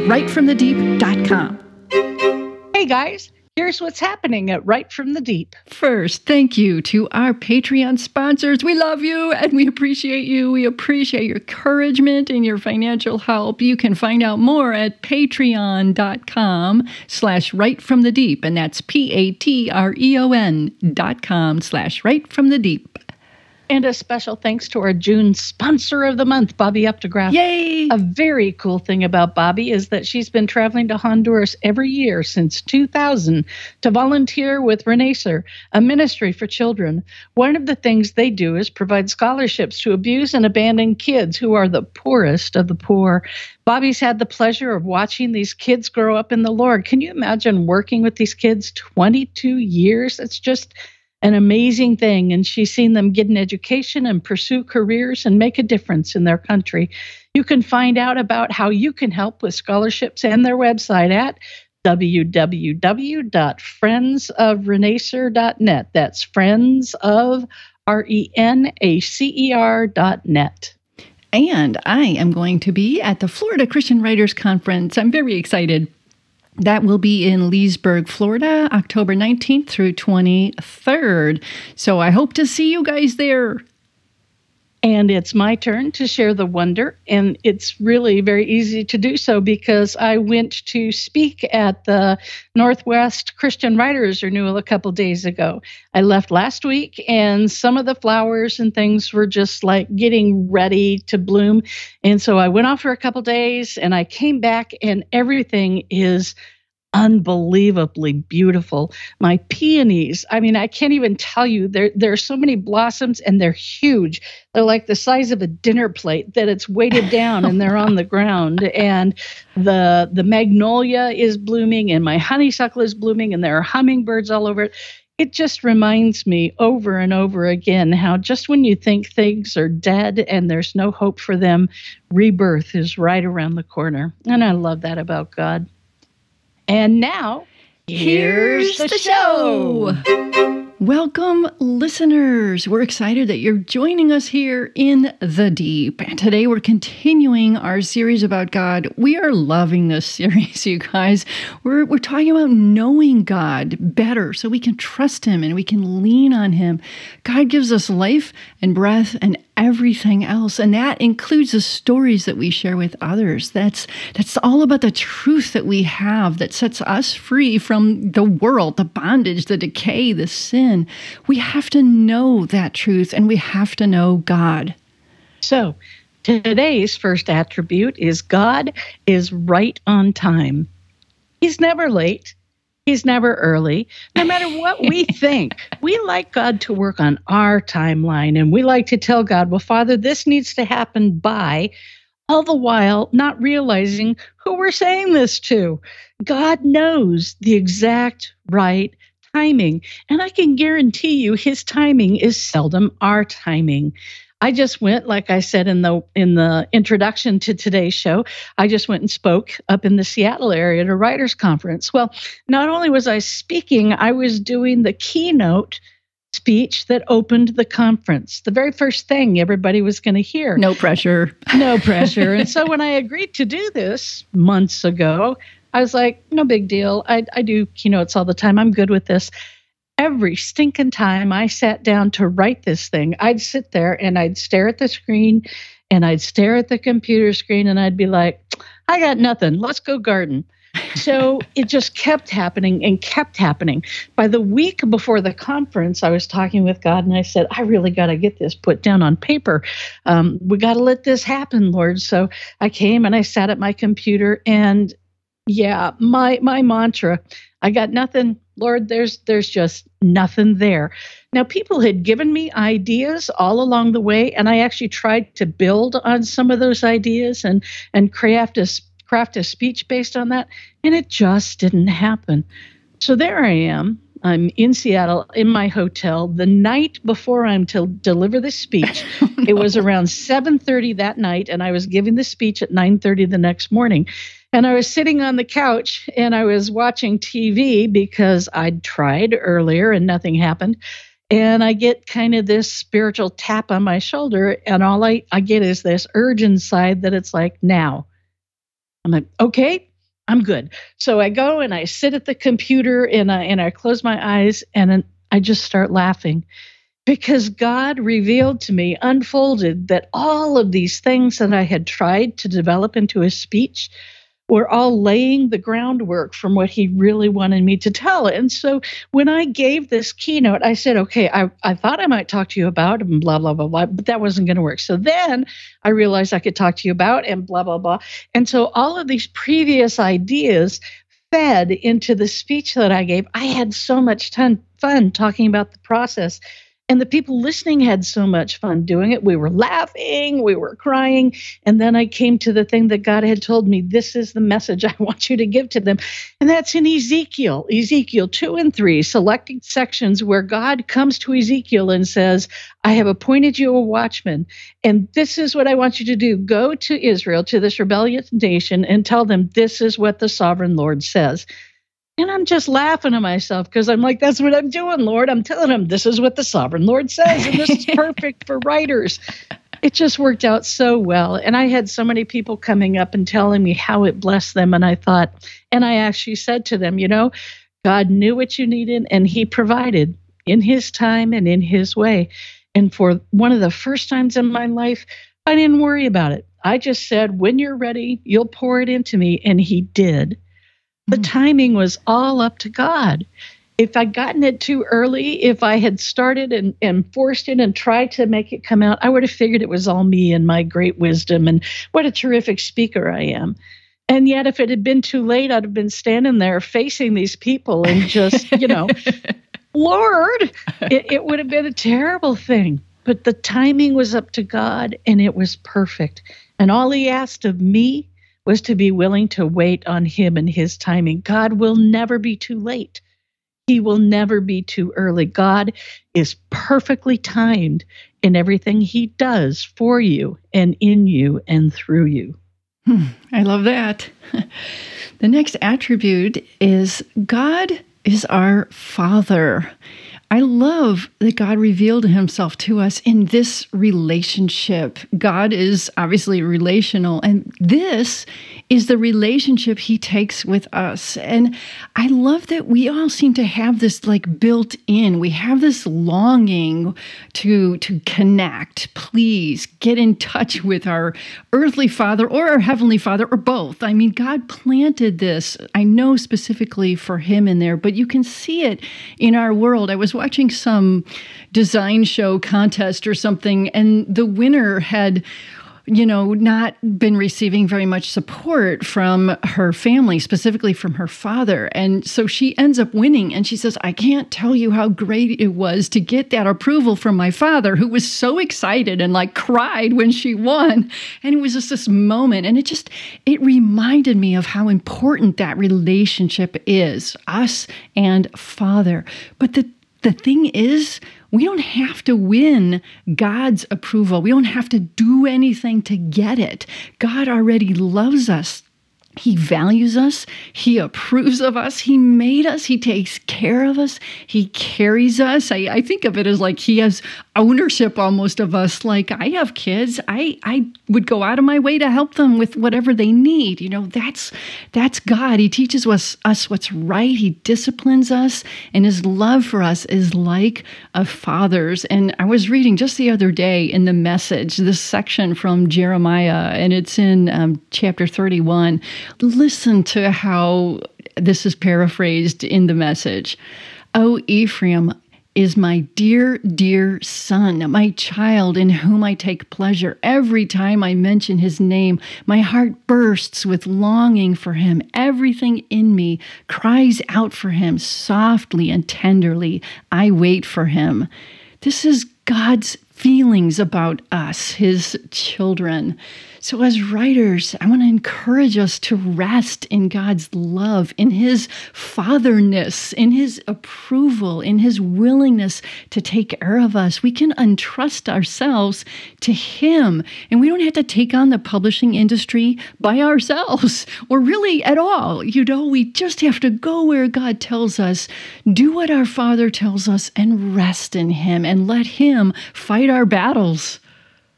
at writefromthedeep.com. Hey guys, here's what's happening at Write From the Deep. First, thank you to our Patreon sponsors. We love you and we appreciate you. We appreciate your encouragement and your financial help. You can find out more at patreon.com slash write from the deep, and that's P-A-T-R-E-O-N dot com slash write from the deep. And a special thanks to our June sponsor of the month, Bobby Updegraff. Yay! A very cool thing about Bobby is that she's been traveling to Honduras every year since 2000 to volunteer with Renacer, a ministry for children. One of the things they do is provide scholarships to abused and abandoned kids who are the poorest of the poor. Bobby's had the pleasure of watching these kids grow up in the Lord. Can you imagine working with these kids 22 years? It's just an amazing thing. And she's seen them get an education and pursue careers and make a difference in their country. You can find out about how you can help with scholarships and their website at www.friendsofrenacer.net. That's friends of R E N A C E R dot net. And I am going to be at the Florida Christian Writers Conference. I'm very excited. That will be in Leesburg, Florida, October 19th through 23rd. So I hope to see you guys there. And it's my turn to share the wonder. And it's really very easy to do so because I went to speak at the Northwest Christian Writers Renewal a couple days ago. I left last week, and some of the flowers and things were just like getting ready to bloom. And so I went off for a couple days and I came back, and everything is unbelievably beautiful. My peonies, I mean, I can't even tell you. There, there are so many blossoms and they're huge. They're like the size of a dinner plate that it's weighted down and they're on the ground. And the the magnolia is blooming and my honeysuckle is blooming and there are hummingbirds all over it. It just reminds me over and over again how just when you think things are dead and there's no hope for them, rebirth is right around the corner. And I love that about God. And now, here's, here's the, the, show. show. Welcome, listeners. We're excited that you're joining us here in the deep. And today we're continuing our series about God. We are loving this series, you guys. We're, we're talking about knowing God better so we can trust Him and we can lean on Him. God gives us life and breath and everything else. And that includes the stories that we share with others. That's that's all about the truth that we have that sets us free from the world the bondage the decay the sin. We have to know that truth and we have to know god. So today's first attribute is god is right on time. He's never late He's never early. No matter what we think, we like God to work on our timeline. And we like to tell God, well, Father, this needs to happen by, all the while not realizing who we're saying this to. God knows the exact right timing. And I can guarantee you his timing is seldom our timing. I just went, like I said in the in the introduction to today's show, I just went and spoke up in the Seattle area at a writers conference. Well, not only was I speaking, I was doing the keynote speech that opened the conference. The very first thing everybody was going to hear. No pressure. No pressure. and so when I agreed to do this months ago, I was like, no big deal. I, I do keynotes all the time. I'm good with this every stinking time I sat down to write this thing, I'd sit there and I'd stare at the screen and I'd stare at the computer screen and I'd be like, I got nothing. Let's go garden. so it just kept happening and kept happening. By the week before the conference, I was talking with God and I said, I really got to get this put down on paper. Um, we got to let this happen, Lord. So I came and I sat at my computer and yeah, my my mantra, I got nothing Lord, there's there's just nothing there. Now people had given me ideas all along the way and I actually tried to build on some of those ideas and and craft a craft a speech based on that. And it just didn't happen. So there I am. I'm in Seattle in my hotel the night before I'm to deliver the speech. oh, no. It was around 7:30 that night and I was giving the speech at 9:30 the next morning. And I was sitting on the couch and I was watching TV because I'd tried earlier and nothing happened. And I get kind of this spiritual tap on my shoulder, and all I, I get is this urge inside that it's like, now. I'm like, okay, I'm good. So I go and I sit at the computer and I, and I close my eyes and I just start laughing because God revealed to me, unfolded that all of these things that I had tried to develop into a speech were all laying the groundwork from what he really wanted me to tell. And so when I gave this keynote, I said, okay, I, I thought I might talk to you about and blah, blah, blah, blah, but that wasn't going to work. So then I realized I could talk to you about and blah, blah, blah. And so all of these previous ideas fed into the speech that I gave. I had so much ton, fun talking about the process and the people listening had so much fun doing it. We were laughing, we were crying. And then I came to the thing that God had told me this is the message I want you to give to them. And that's in Ezekiel, Ezekiel 2 and 3, selecting sections where God comes to Ezekiel and says, I have appointed you a watchman. And this is what I want you to do go to Israel, to this rebellious nation, and tell them this is what the sovereign Lord says. And I'm just laughing at myself because I'm like, that's what I'm doing, Lord. I'm telling him this is what the sovereign Lord says, and this is perfect for writers. It just worked out so well. And I had so many people coming up and telling me how it blessed them. And I thought, and I actually said to them, you know, God knew what you needed and He provided in His time and in His way. And for one of the first times in my life, I didn't worry about it. I just said, when you're ready, you'll pour it into me. And He did. The timing was all up to God. If I'd gotten it too early, if I had started and, and forced it and tried to make it come out, I would have figured it was all me and my great wisdom and what a terrific speaker I am. And yet, if it had been too late, I'd have been standing there facing these people and just, you know, Lord, it, it would have been a terrible thing. But the timing was up to God and it was perfect. And all He asked of me was to be willing to wait on Him and His timing. God will never be too late. He will never be too early. God is perfectly timed in everything He does for you and in you and through you. Hmm, I love that. the next attribute is God is our Father. I love that God revealed himself to us in this relationship. God is obviously relational, and this is the relationship he takes with us. And I love that we all seem to have this like built in. We have this longing to to connect. Please get in touch with our earthly father or our heavenly father or both. I mean, God planted this. I know specifically for him in there, but you can see it in our world. I was watching some design show contest or something and the winner had you know, not been receiving very much support from her family, specifically from her father. And so she ends up winning. And she says, I can't tell you how great it was to get that approval from my father, who was so excited and like cried when she won. And it was just this moment. And it just, it reminded me of how important that relationship is, us and father. But the, the thing is, we don't have to win God's approval. We don't have to do anything to get it. God already loves us he values us. He approves of us. He made us. He takes care of us. He carries us. I, I, think of it as like he has ownership almost of us. Like I have kids. I, I would go out of my way to help them with whatever they need. You know, that's that's God. He teaches us us what's right. He disciplines us, and his love for us is like a father's. And I was reading just the other day in the message this section from Jeremiah, and it's in um, chapter 31 Listen to how this is paraphrased in the message. Oh, Ephraim is my dear, dear son, my child in whom I take pleasure. Every time I mention his name, my heart bursts with longing for him. Everything in me cries out for him softly and tenderly. I wait for him. This is God's feelings about us, his children. So, as writers, I want to encourage us to rest in God's love, in His fatherness, in His approval, in His willingness to take care of us. We can entrust ourselves to Him, and we don't have to take on the publishing industry by ourselves or really at all. You know, we just have to go where God tells us, do what our Father tells us, and rest in Him and let Him fight our battles.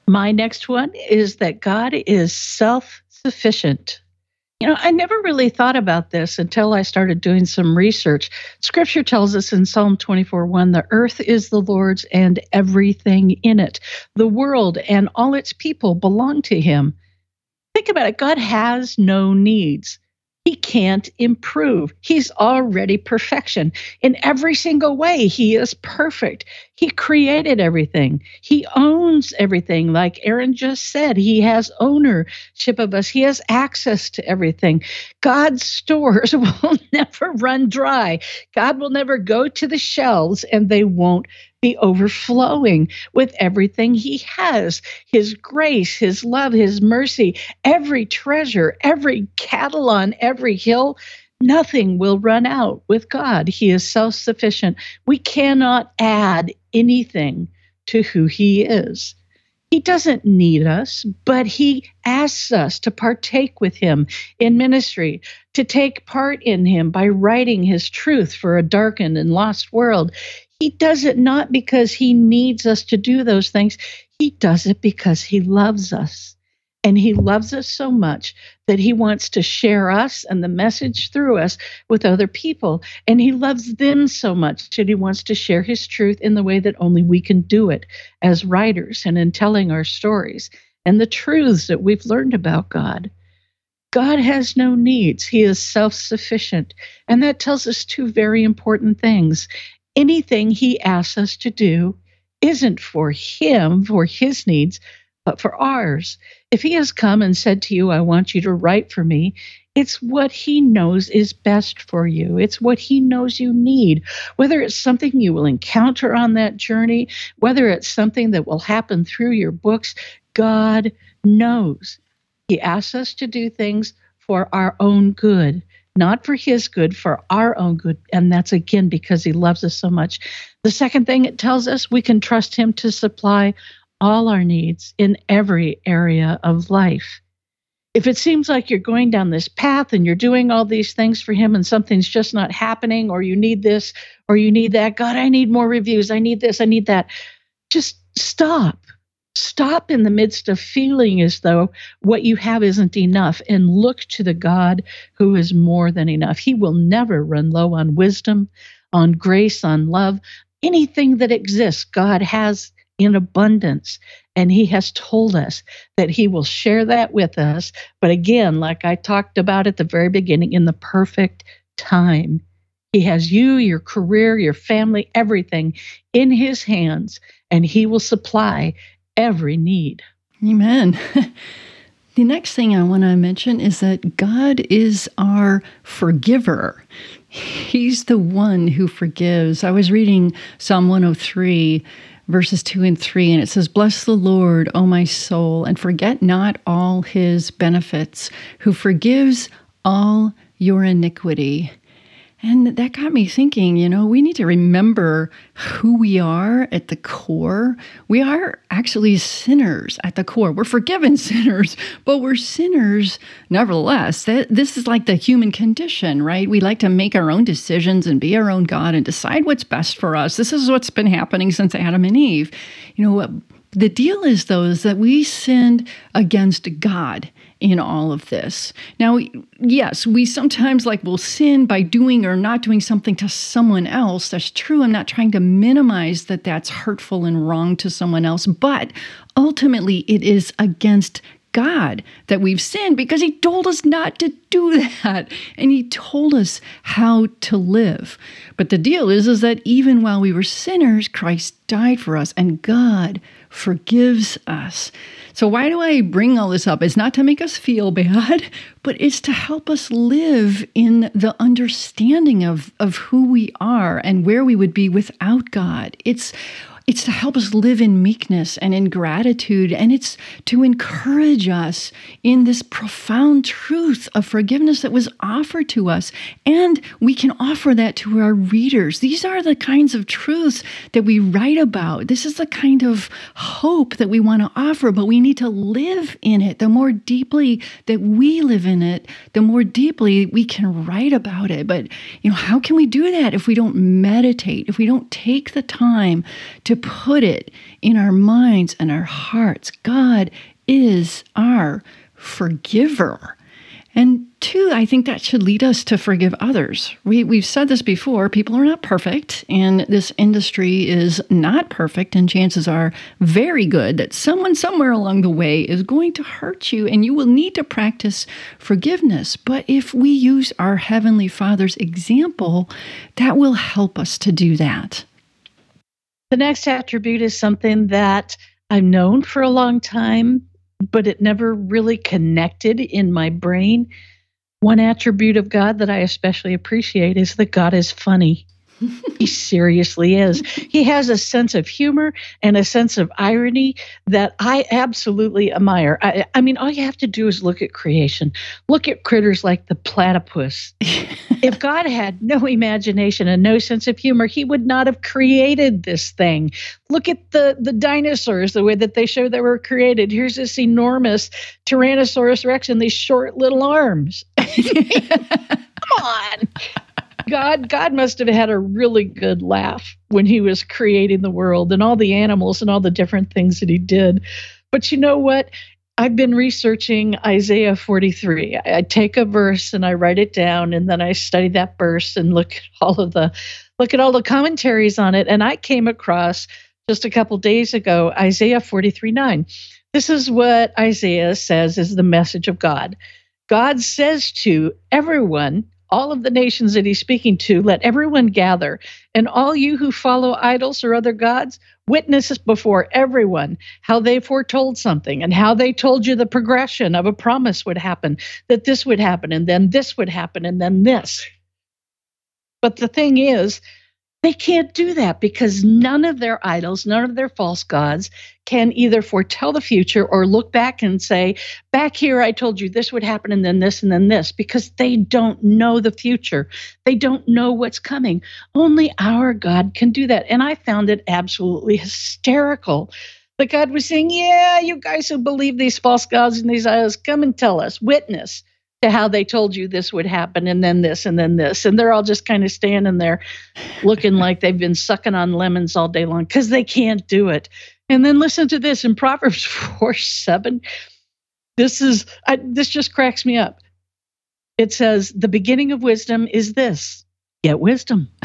My next one is that God is self sufficient. You know, I never really thought about this until I started doing some research. Scripture tells us in Psalm 24 1 the earth is the Lord's and everything in it. The world and all its people belong to him. Think about it God has no needs. He can't improve. He's already perfection. In every single way, he is perfect. He created everything. He owns everything. Like Erin just said, he has ownership of us. He has access to everything. God's stores will never run dry. God will never go to the shelves and they won't be overflowing with everything he has his grace, his love, his mercy, every treasure, every cattle on every hill. Nothing will run out with God. He is self sufficient. We cannot add anything to who He is. He doesn't need us, but He asks us to partake with Him in ministry, to take part in Him by writing His truth for a darkened and lost world. He does it not because he needs us to do those things. He does it because he loves us. And he loves us so much that he wants to share us and the message through us with other people. And he loves them so much that he wants to share his truth in the way that only we can do it as writers and in telling our stories and the truths that we've learned about God. God has no needs. He is self sufficient. And that tells us two very important things anything he asks us to do isn't for him, for his needs, but for ours. If he has come and said to you, I want you to write for me, it's what he knows is best for you. It's what he knows you need. Whether it's something you will encounter on that journey, whether it's something that will happen through your books, God knows. He asks us to do things for our own good not for his good, for our own good. And that's again because he loves us so much. The second thing it tells us we can trust him to supply all our needs in every area of life. If it seems like you're going down this path and you're doing all these things for him and something's just not happening, or you need this or you need that, God, I need more reviews, I need this, I need that, just stop Stop in the midst of feeling as though what you have isn't enough and look to the God who is more than enough. He will never run low on wisdom, on grace, on love. Anything that exists, God has in abundance. And He has told us that He will share that with us. But again, like I talked about at the very beginning, in the perfect time. He has you, your career, your family, everything in His hands, and He will supply every need. Amen. the next thing I want to mention is that God is our forgiver. He's the one who forgives. I was reading Psalm 103, verses 2 and 3, and it says, Bless the Lord, O my soul, and forget not all his benefits, who forgives all your iniquity and that got me thinking, you know, we need to remember who we are at the core. We are actually sinners at the core. We're forgiven sinners, but we're sinners nevertheless. This is like the human condition, right? We like to make our own decisions and be our own God and decide what's best for us. This is what's been happening since Adam and Eve. You know, the deal is, though, is that we sinned against God in all of this. Now, yes, we sometimes like will sin by doing or not doing something to someone else. That's true. I'm not trying to minimize that that's hurtful and wrong to someone else, but ultimately it is against God that we've sinned because He told us not to do that. And He told us how to live. But the deal is, is that even while we were sinners, Christ died for us and God forgives us. So, why do I bring all this up? It's not to make us feel bad, but it's to help us live in the understanding of, of who we are and where we would be without God. It's it's to help us live in meekness and in gratitude. And it's to encourage us in this profound truth of forgiveness that was offered to us. And we can offer that to our readers. These are the kinds of truths that we write about. This is the kind of hope that we want to offer, but we need to live in it. The more deeply that we live in it, the more deeply we can write about it. But, you know, how can we do that if we don't meditate, if we don't take the time to put it in our minds and our hearts. God is our forgiver. And two, I think that should lead us to forgive others. We, we've said this before people are not perfect, and this industry is not perfect, and chances are very good that someone somewhere along the way is going to hurt you, and you will need to practice forgiveness. But if we use our Heavenly Father's example, that will help us to do that. The next attribute is something that I've known for a long time, but it never really connected in my brain. One attribute of God that I especially appreciate is that God is funny he seriously is. He has a sense of humor and a sense of irony that I absolutely admire. I, I, mean, all you have to do is look at creation. Look at critters like the platypus. if God had no imagination and no sense of humor, he would not have created this thing. Look at the, the dinosaurs, the way that they show they were created. Here's this enormous Tyrannosaurus Rex and these short little arms. Come on. God, God must have had a really good laugh when he was creating the world and all the animals and all the different things that he did. But you know what? I've been researching Isaiah 43. I, take a verse and I write it down, and then I study that verse and look at all of the look at all the commentaries on it. And I came across just a couple days ago Isaiah 43 9. This is what Isaiah says is the message of God. God says to everyone all of the nations that he's speaking to, let everyone gather. And all you who follow idols or other gods, witness before everyone how they foretold something and how they told you the progression of a promise would happen, that this would happen, and then this would happen, and then this. But the thing is, they can't do that because none of their idols, none of their false gods can either foretell the future or look back and say, Back here, I told you this would happen and then this and then this, because they don't know the future. They don't know what's coming. Only our God can do that. And I found it absolutely hysterical. That God was saying, Yeah, you guys who believe these false gods and these idols, come and tell us, witness to how they told you this would happen and then this and then this. And they're all just kind of standing there looking like they've been sucking on lemons all day long because they can't do it. And then listen to this in Proverbs 4 7. This is, I, this just cracks me up. It says, The beginning of wisdom is this get wisdom.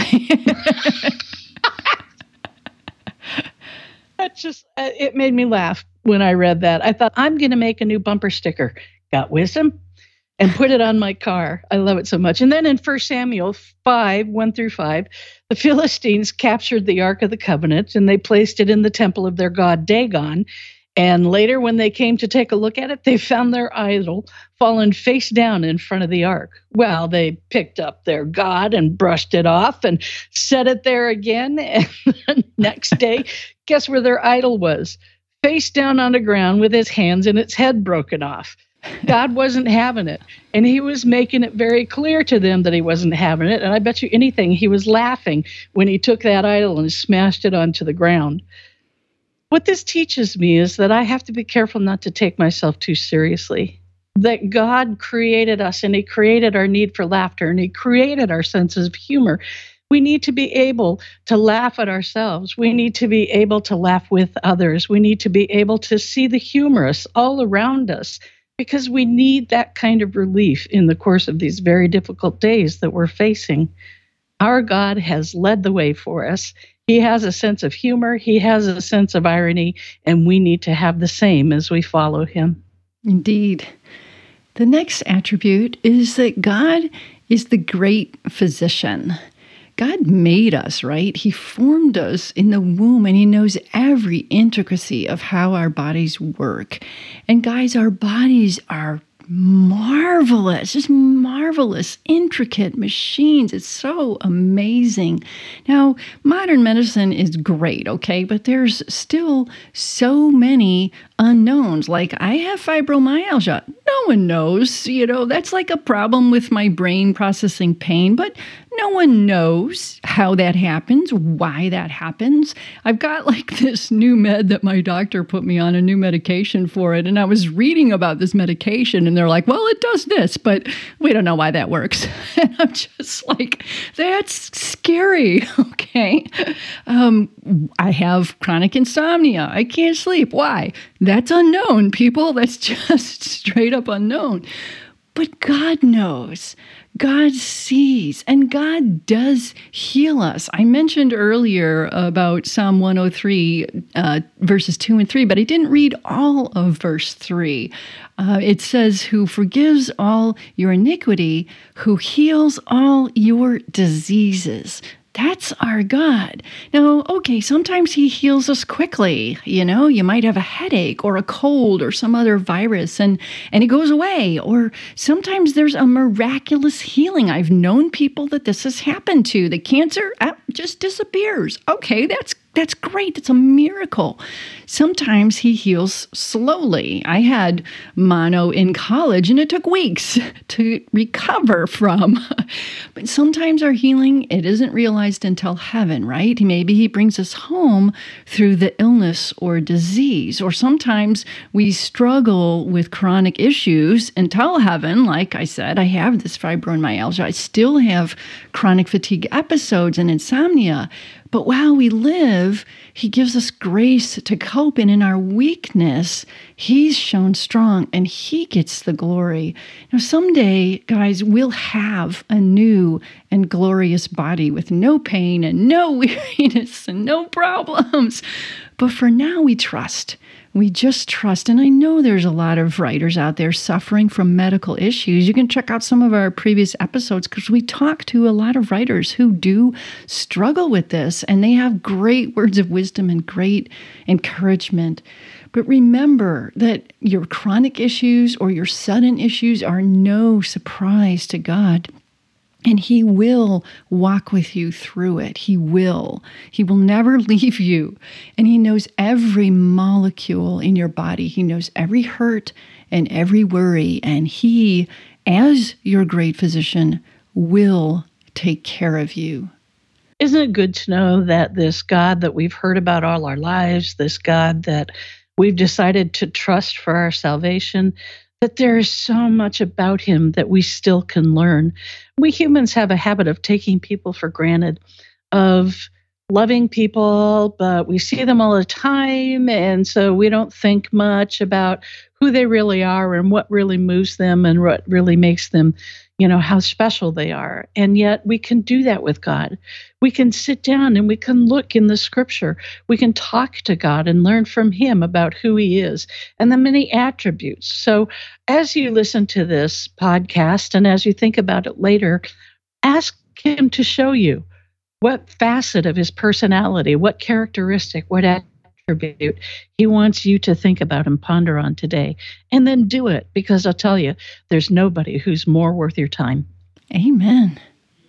that just, uh, it made me laugh when I read that. I thought, I'm going to make a new bumper sticker. Got wisdom? And put it on my car. I love it so much. And then in 1 Samuel 5 1 through 5, the Philistines captured the Ark of the Covenant and they placed it in the temple of their god Dagon. And later, when they came to take a look at it, they found their idol fallen face down in front of the ark. Well, they picked up their god and brushed it off and set it there again. And the next day, guess where their idol was? Face down on the ground with his hands and its head broken off. God wasn't having it. And he was making it very clear to them that he wasn't having it. And I bet you anything, he was laughing when he took that idol and smashed it onto the ground. What this teaches me is that I have to be careful not to take myself too seriously. That God created us and he created our need for laughter and he created our senses of humor. We need to be able to laugh at ourselves. We need to be able to laugh with others. We need to be able to see the humorous all around us because we need that kind of relief in the course of these very difficult days that we're facing. Our God has led the way for us. He has a sense of humor, He has a sense of irony, and we need to have the same as we follow Him. Indeed. The next attribute is that God is the great physician. God made us, right? He formed us in the womb and He knows every intricacy of how our bodies work. And guys, our bodies are marvelous, just marvelous intricate machines. It's so amazing. Now, modern medicine is great, okay, but there's still so many unknowns. Like, I have fibromyalgia. No one knows, you know, that's like a problem with my brain processing pain, but no one knows how that happens, why that happens. I've got like this new med that my doctor put me on, a new medication for it. And I was reading about this medication, and they're like, well, it does this, but we don't know why that works. And I'm just like, that's scary. Okay. Um, I have chronic insomnia. I can't sleep. Why? That's unknown, people. That's just straight up unknown. But God knows. God sees and God does heal us. I mentioned earlier about Psalm 103, uh, verses 2 and 3, but I didn't read all of verse 3. Uh, it says, Who forgives all your iniquity, who heals all your diseases. That's our God. Now, okay, sometimes He heals us quickly. You know, you might have a headache or a cold or some other virus and, and it goes away. Or sometimes there's a miraculous healing. I've known people that this has happened to. The cancer uh, just disappears. Okay, that's that's great. It's a miracle. Sometimes he heals slowly. I had mono in college and it took weeks to recover from. but sometimes our healing it isn't realized until heaven, right? Maybe he brings us home through the illness or disease. Or sometimes we struggle with chronic issues until heaven. Like I said, I have this fibromyalgia. I still have chronic fatigue episodes and insomnia. But while we live, He gives us grace to cope. And in our weakness, He's shown strong and He gets the glory. Now, someday, guys, we'll have a new and glorious body with no pain and no weariness and no problems. But for now, we trust. We just trust. And I know there's a lot of writers out there suffering from medical issues. You can check out some of our previous episodes because we talk to a lot of writers who do struggle with this and they have great words of wisdom and great encouragement. But remember that your chronic issues or your sudden issues are no surprise to God. And he will walk with you through it. He will. He will never leave you. And he knows every molecule in your body. He knows every hurt and every worry. And he, as your great physician, will take care of you. Isn't it good to know that this God that we've heard about all our lives, this God that we've decided to trust for our salvation, that there is so much about him that we still can learn. We humans have a habit of taking people for granted, of loving people, but we see them all the time. And so we don't think much about who they really are and what really moves them and what really makes them you know, how special they are. And yet we can do that with God. We can sit down and we can look in the scripture. We can talk to God and learn from Him about who He is and the many attributes. So as you listen to this podcast and as you think about it later, ask Him to show you what facet of His personality, what characteristic, what attribute he wants you to think about and ponder on today. And then do it because I'll tell you, there's nobody who's more worth your time. Amen.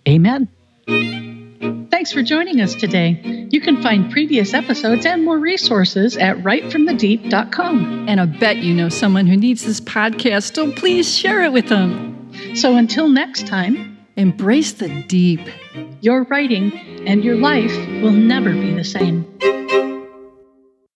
Amen. Thanks for joining us today. You can find previous episodes and more resources at writefromthedeep.com. And I bet you know someone who needs this podcast, so please share it with them. So until next time, embrace the deep. Your writing and your life will never be the same.